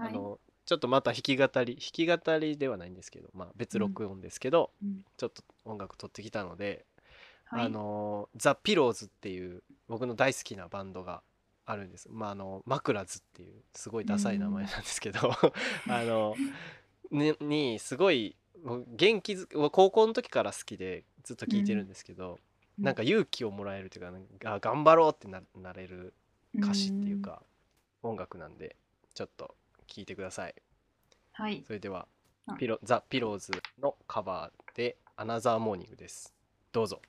はい。あのちょっとまた弾き語り弾き語りではないんですけど、まあ、別録音ですけど、うん。ちょっと音楽撮ってきたので、はい。あのザ・ピローズっていう僕の大好きなバンドがあるんです。まああの枕ズっていうすごいダサい名前なんですけど、あのににすごい元気づ高校の時から好きでずっと聴いてるんですけど、うん。なんか勇気をもらえるというかなんかあ頑張ろうってななれる歌詞っていうか、音楽なんでちょっと聴いてください。はいそれではあピロザ・ピローズのカバーで「アナザーモーニング」です。どうぞ。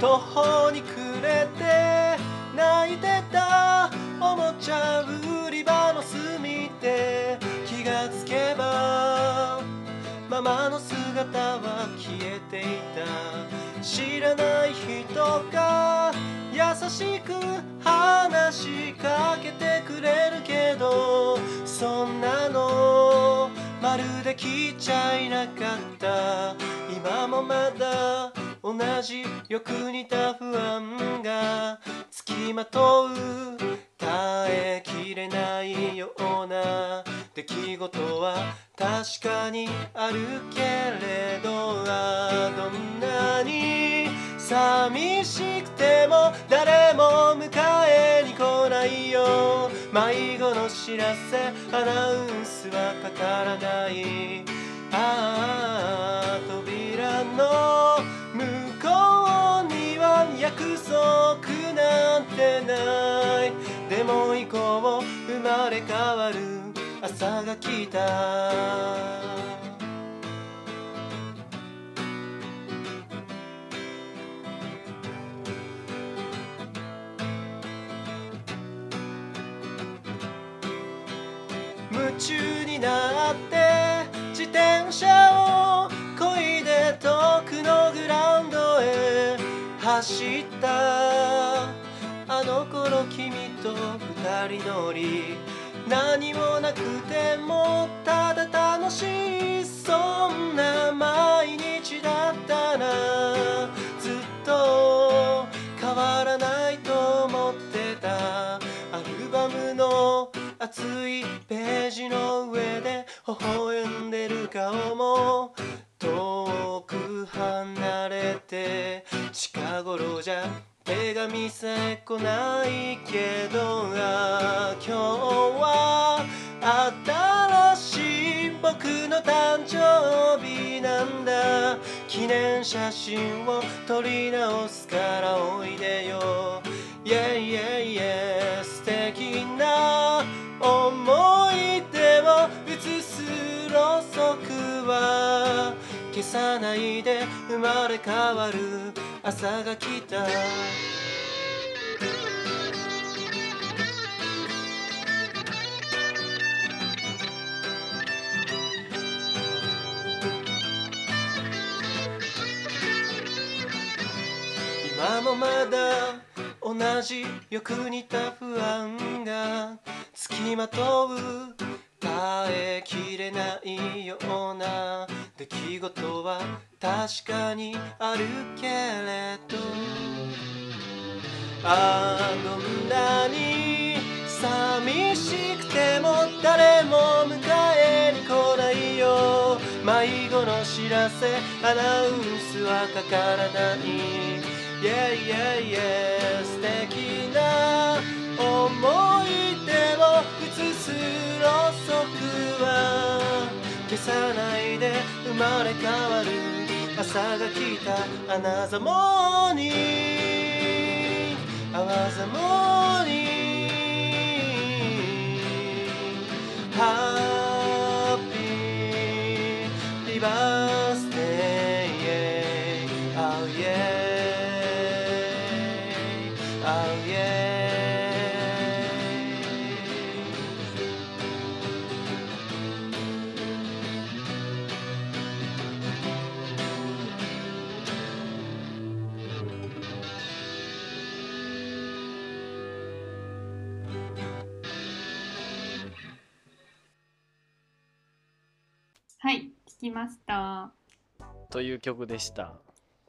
途方に暮れて泣いてたおもちゃ売ママの姿は消えていた知らない人が優しく話しかけてくれるけどそんなのまるで聞いちゃいなかった今もまだ同じよく似た不安がつきまとうえきれないような出来事は確かにあるけれどあどんなに寂しくても誰も迎えに来ないよ。迷子の知らせアナウンスはかからない。ああ。れ変わる朝が来た。夢中になって自転車をこいで遠くのグラウンドへ走った。あの頃君と二人乗り何もなくてもただ楽しいそんな毎日だったな。ずっと変わらないと思ってたアルバムの熱いページの上で微笑んでる顔も遠く離れて近頃じゃ手紙さえ来ないけどあ今日は新しい僕の誕生日なんだ記念写真を撮り直すからおいでよ。イェイイェイイェイ素敵な思い出を映すろうそくは。消さないで生まれ変わる。朝が来た。今もまだ同じよく似た不安がつきまとう耐えきれないような出来事は確かにあるけれど。あどんなに寂しくても誰も迎えに来ないよ。迷子の知らせアナウンスはかからない。Yeah, yeah, yeah 素敵な思い出をすろうそくは消さないで生まれ変わる朝が来た Another morning another morningグきました。という曲でした。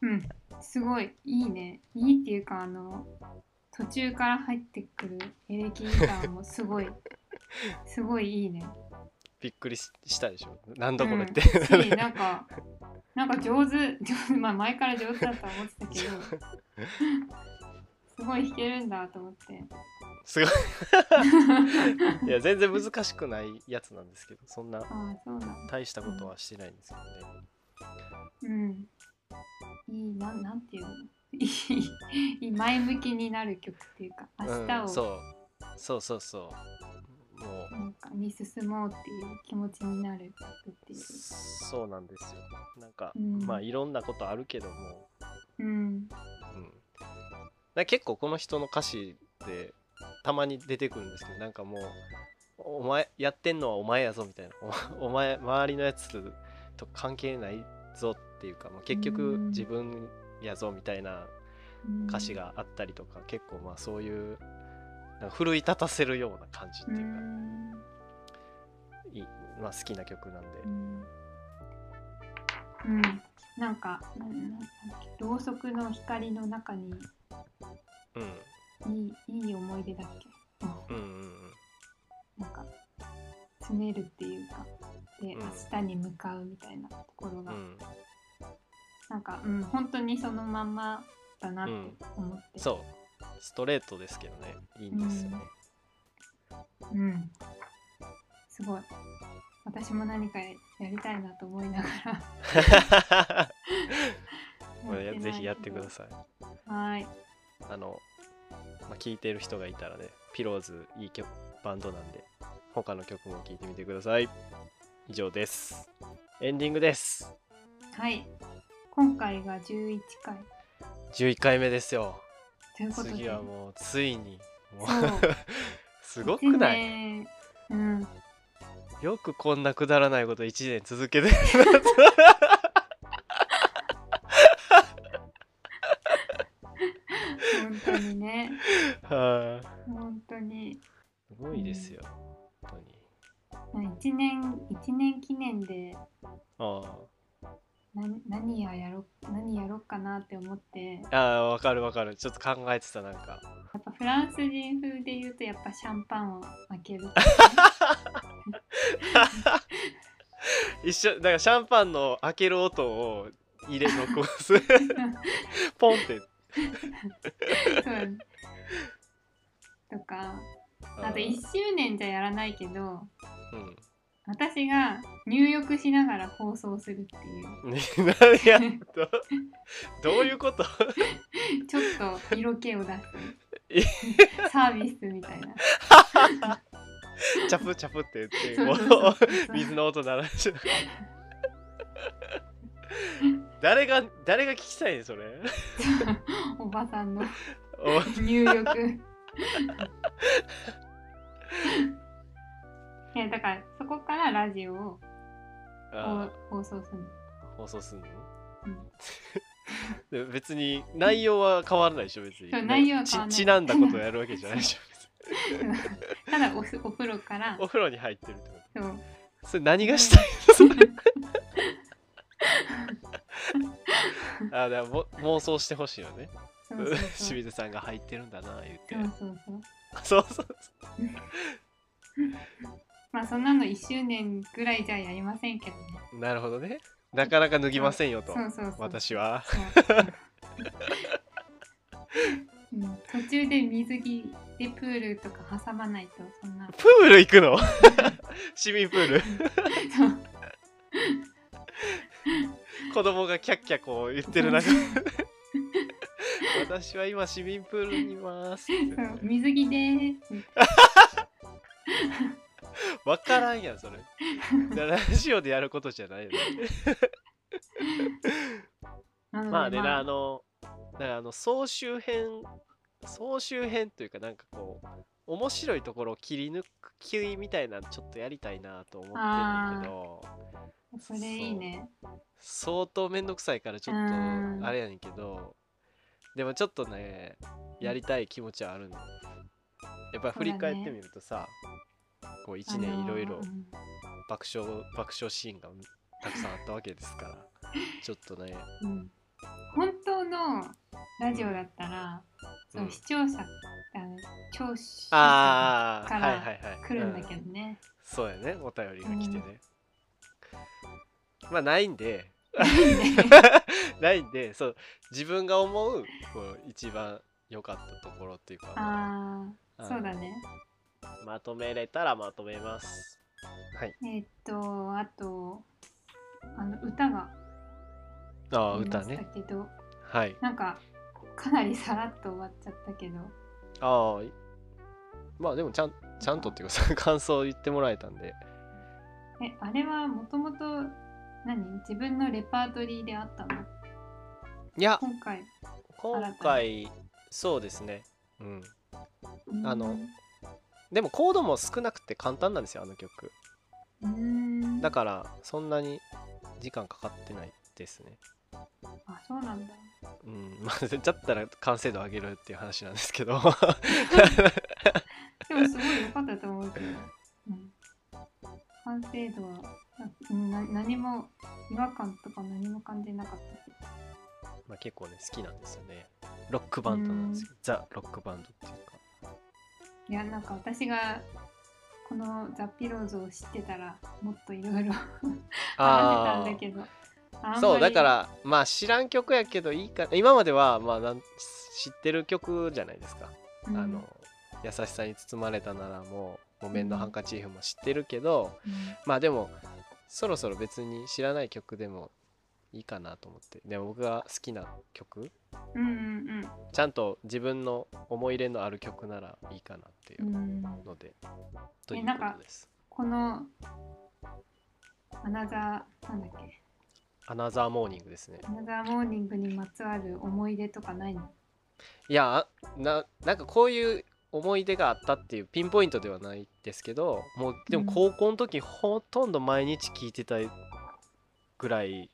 うん。すごい。いいね。いいっていうかあの途中から入ってくるエレキギターもすごい すごいいいね。びっくりししたでしょ？なんだこれって、うん、しなんかなんか上手上手。まあ前から上手だとは思ってたけど すごい弾けるんだと思ってすごい。いや全然難しくないやつなんですけどそんな大したことはしてないんですけどね、うん。いいなんなんていうの？いい前向きになる曲っていうか明日を。うん、そう。そうそうそう。もう。なんかに進もうっていう気持ちになる曲っていう。そうなんですよ。なんか、うん。まあいろんなことあるけども、うん。うん、結構この人の歌詞でたまに出てくるんですけどなんかもうお前やってんのはお前やぞみたいな。お お前周りのやつと関係ないぞっていうか、まあ、結局うん。自分やぞみたいなうん歌詞があったりとか、結構まあそういうなんか奮い立たせるような感じってういうか、ん。いいまあ、好きな曲なんで、うん。うん。なんかろうそくの光の中にうん、いいいい思い出だっけ、うん。うんうんうん。なんか詰めるっていうかで、うん。明日に向かうみたいなところが、うん。なんかうん本当にそのまんまだなって思って、そう。ストレートですけどね。いいんですよね、うん。すごい。私も何かやりたいなと思いながら。ぜひやってください。はい。あの、まあ、聴いてる人がいたらねピローズいい曲バンドなんで他の曲も聴いてみてください。以上です。エンディングです。はい。今回が11回。11回目ですよ。次はもうついに。もう すごくない？うん。よくこんなくだらないこと1年続けて本当に1年一年記念であな何ややろ何やろうかなって思って。あああわかるわかる。ちょっと考えてたなんか。やっぱフランス人風で言うとやっぱシャンパンを開ける。一緒だからシャンパンの開ける音を入れ録音す。る ポンって。とかあと1周年じゃやらないけどうん。私が入浴しながら放送するっていう。ね 何やどどういうこと？ちょっと色気を出え？すサービスみたいな。チャプチャプって言って水の音鳴らして誰が誰が聞きたいねそれ？おばさんのお入浴 いやだからそこからラジオをあ放送するの、放送すんの？うん。でも別に内容は変わらないでしょ別に。そう内容は変わらない。ちちなんだことをやるわけじゃないでしょ ただおふお風呂から。お風呂に入ってるってこそう。とそれ何がしたいの？それ。あだからも妄想してほしいよね。そうそうそう。清水さんが入ってるんだな言って。そうそうそうそうそうまあそんなの1周年ぐらいじゃやりませんけどね。なるほどね。なかなか脱ぎませんよと。そうそうそう。私は。そう。うん、途中で水着でプールとか挟まないとそんな。プール行くの？市民プール。そう。子供がキャッキャこう言ってる中私は今市民プールにいます。水着でーす。わからんやんそれ。ラジオでやることじゃないよね。まあね、あ。のだからあの総集編総集編というかなんかこう面白いところを切り抜きみたいなのちょっとやりたいなと思ってんだけど。それいいね。相当めんどくさいからちょっうん。とあれやねんけどでもちょっとねやりたい気持ちはあるの。やっぱ振り返ってみるとさ、こう1年いろいろ爆笑爆笑シーンがたくさんあったわけですからちょっとね。うん、本当のラジオだったら、そううん視聴者あの聴取者からはいはいはい。来るんだうんけどね。そうやね。お便りが来てね、まあないんで ないんで。そう自分が思うこう一番良かったところっていうか。ああ、うん。そうだね。まとめれたらまとめます。はい。えーっと、あと、あの歌が。ああ歌ね。たけど、はい。なんかかなりさらっと終わっちゃったけど、ああいまあでもちゃんちゃんとっていうか 感想を言ってもらえたんで。え、あれはもともと何？自分のレパートリーであったの？いや。今回。今回そうですね。うん。うん。あのでもコードも少なくて簡単なんですよあの曲。うーん。だからそんなに時間かかってないですね。あ、そうなんだ。うん。まあだったら完成度上げるっていう話なんですけど。でもすごい良かったと思うけど、うん、完成度はな何も違和感とか何も感じなかったまあ結構ね好きなんですよね。ロックバンドなんですよザ・ロックバンドっていうか。いやなんか私がこのザ・ピローズを知ってたらもっといろいろ話せたんだけどそうだからまあ知らん曲やけどいいか今まではまあなん知ってる曲じゃないですか、うん。あの優しさに包まれたならもう木綿のハンカチーフも知ってるけど、うん。まあでもそろそろ別に知らない曲でもいいかなと思って。でも僕が好きな曲。うんうんちゃんと自分の思い入れのある曲ならいいかなっていううん。うんので、ということです。このアナザーなんだっけ？アナザーモーニングですね。アナザーモーニングにまつわる思い出とかないの？いやあななんかこういう思い出があったっていうピンポイントではないですけどもうでもうん高校の時ほとんど毎日聴いてたぐらい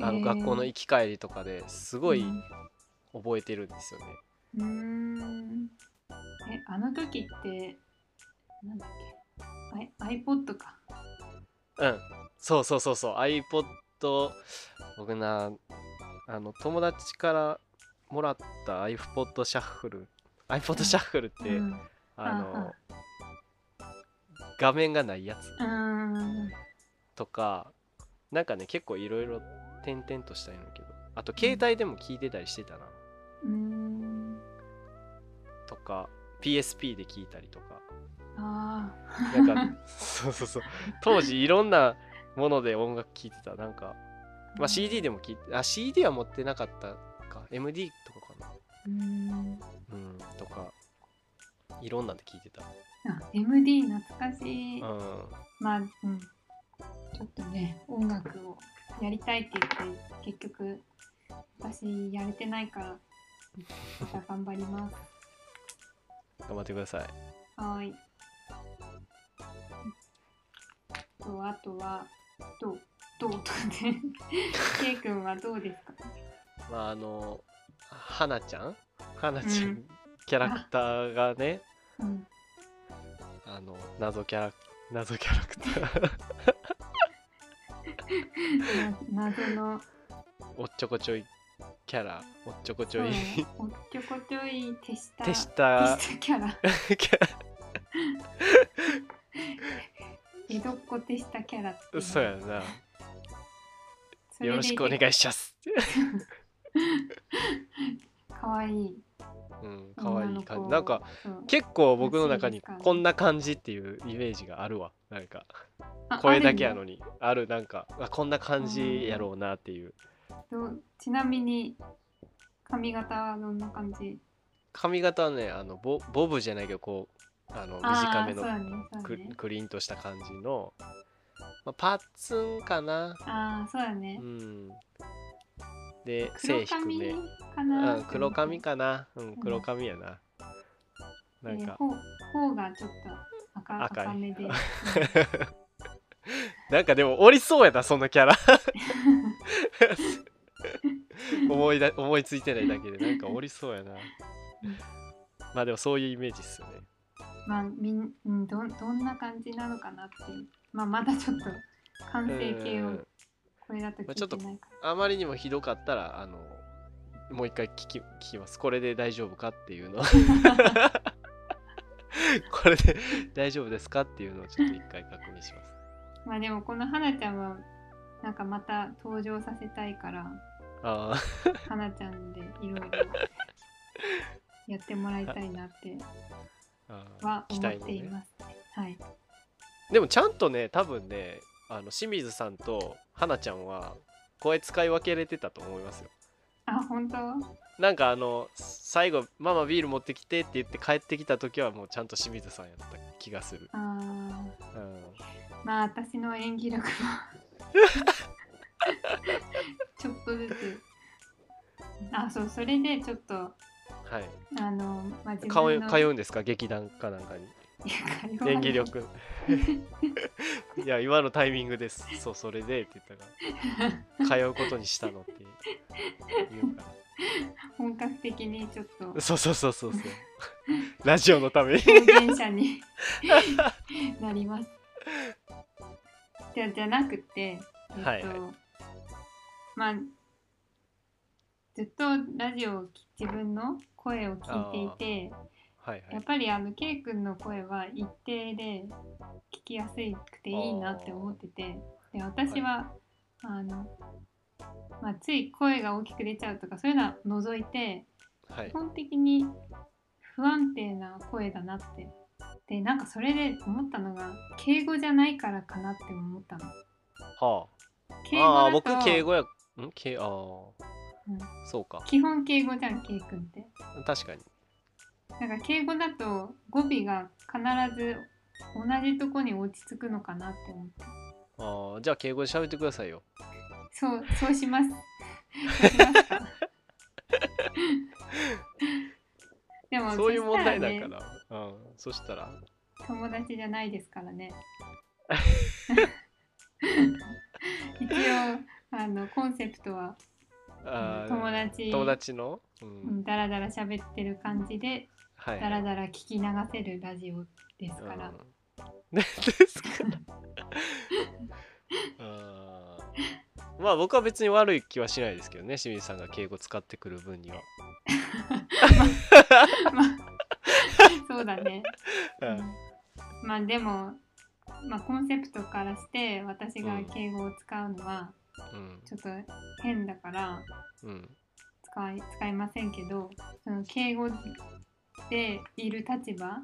あのえー。学校の行き帰りとかですごいうん。覚えてるんですよね。うーん。えあの時ってなんだっけ？アイ iPod か。うん。そうそうそうそう。iPod 僕なあの友達からもらった iPod シャッフル iPod シャッフルって、うん。あのあ画面がないやつ。とかなんかね結構いろいろ点々としたいんだけど。あと携帯でも聞いてたりしてたな、うーん。とか PSP で聞いたりとか。あなんかそうそうそう。当時いろんなもので音楽聴いてた。なんか、あまあ、CD でも聞いてあ CD は持ってなかったか。MD とかかないろんなんで聞いてた。あ MD 懐かしい、うん。まあうん。ちょっとね音楽をやりたいって言って結局私やれてないからまた頑張ります。頑張ってください。はーい。とあとはどうどうとかね。K 君はどうですか？まああの花ちゃん？花ちゃん、うん。キャラクターがねうん。あの謎キャラ謎キャラクター。な謎の。おっちょこちょいキャラおっちょこちょい。おっちょこちょい手下。手下。キャラ。江戸っ子手下キャラってそうやな。よろしくお願いします。かわいいうんかわい感じ。なんかそう結構僕の中にこんな感じっていうイメージがあるわ。なんかあ声だけやのに。にあるなんかあこんな感じやろうなっていう。ちなみに髪型はどんな感じ？髪型はねあのボボブじゃないけどこうあのあ短めのクだねクリーンとした感じの、まあ、パッツンかな。ああそうだね。うんで黒背低髪め。かなうん黒髪かかな。うん黒髪やな、なんか、頬頬がちょっと赤赤めで。なんかでもおりそうやなそんなキャラ。思いだ思いついてないだけでなんかおりそうやな。まあでもそういうイメージっすよね。まあみんうんどんどんな感じなのかなって。まあまだちょっと完成形をうんこれだとまあちょっと聞いてないから。あまりにもひどかったらあのもう一回聞き聞きますこれで大丈夫かっていうのを これで大丈夫ですかっていうのをちょっと一回確認します まあでもこの花ちゃんはなんかまた登場させたいからあ花ちゃんでいろいろやってもらいたいなっては思っていますね。はい。でもちゃんとね多分ねあの清水さんと花ちゃんは声使い分けれてたと思いますよ。あ本当？なんかあの最後「ママビール持ってきて」って言って帰ってきた時はもうちゃんと清水さんやった気がする、あー。うん、まあ私の演技力も。ちょっとずつ。あそうそれでちょっとはい。あの、まあ、自通う通うんですか？劇団かなんかに演技力。いや今のタイミングです。そうそれでって言ったから。通うことにしたのって言う。か本格的にちょっと。らそうそうそうそうそう。ラジオのために。表現者に。なります。じゃじゃなくて、えっとはい。はいまあずっとラジオをき自分の声を聞いていてはいはい。やっぱりあの K 君の声は一定で聞きやすくていいなって思っててで私は、あの、まあ、つい声が大きく出ちゃうとかそういうのは除いてはい。基本的に不安定な声だなって。でなんかそれで思ったのが敬語じゃないからかなって思ったの。は敬あ。ああ語だと僕敬語やん？敬あー。うん。そうか。基本敬語じゃん K 君って。確かになんか敬語だと語尾が必ず同じとこに落ち着くのかなって思って。あーじゃあ敬語で喋ってくださいよ。そうそうします。でもそういう問題だから。ら、うんそしたら。友達じゃないですからね。一応あのコンセプトは友達友達の、うん。うんダラダラ喋ってる感じではいダラダラ聞き流せるラジオですから、うん。ですか。らまあ僕は別に悪い気はしないですけどね清水さんが敬語使ってくる分には、まあそうだね、う うん。んまあでも、まあ、コンセプトからして私が敬語を使うのはうん。ちょっと変だからうん。使い使いませんけどその敬語でいる立場は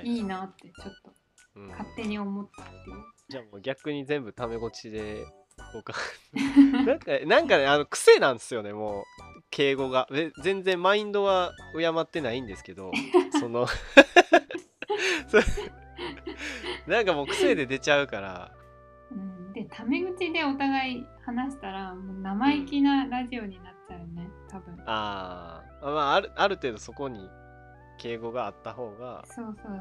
い。でいいなってちょっとうん。勝手に思ったっていう。じゃあもう逆に全部タメ口で僕は なんかなんかねあの癖なんですよねもう。敬語が。で全然マインドは敬ってないんですけど その。なんかもう癖で出ちゃうから。うん、でタメ口でお互い話したらもう生意気なラジオになっちゃうよね、多分。あー。まああるある程度そこに敬語があった方がそうそうそう、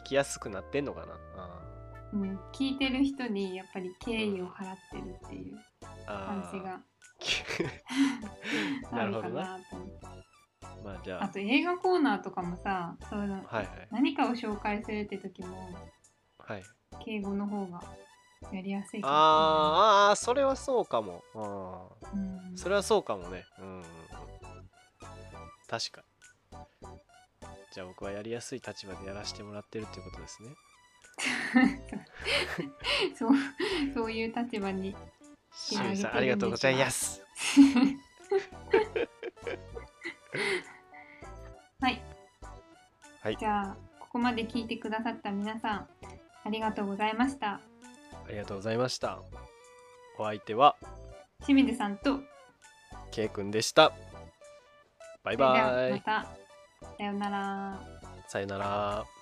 聞きやすくなってんのかな。あうん、聞いてる人にやっぱり敬意を払ってるっていう感じがあるかなるほどな。なと思って。まあじゃあ。と映画コーナーとかもさその、あはいはい。何かを紹介するって時もはい。敬語の方がやりやすいかもあーあーそれはそうかも。うん、それはそうかもね。うんうんうん。確かにじゃあ僕はやりやすい立場でやらせてもらってるっていうことですね。そうそういう立場に清水さんありがとうございます。はい。はい。じゃあ、ここまで聞いてくださった皆さん、ありがとうございました。ありがとうございました。お相手は清水さんと、K 君でした。バイバイ。また、さよなら。さよなら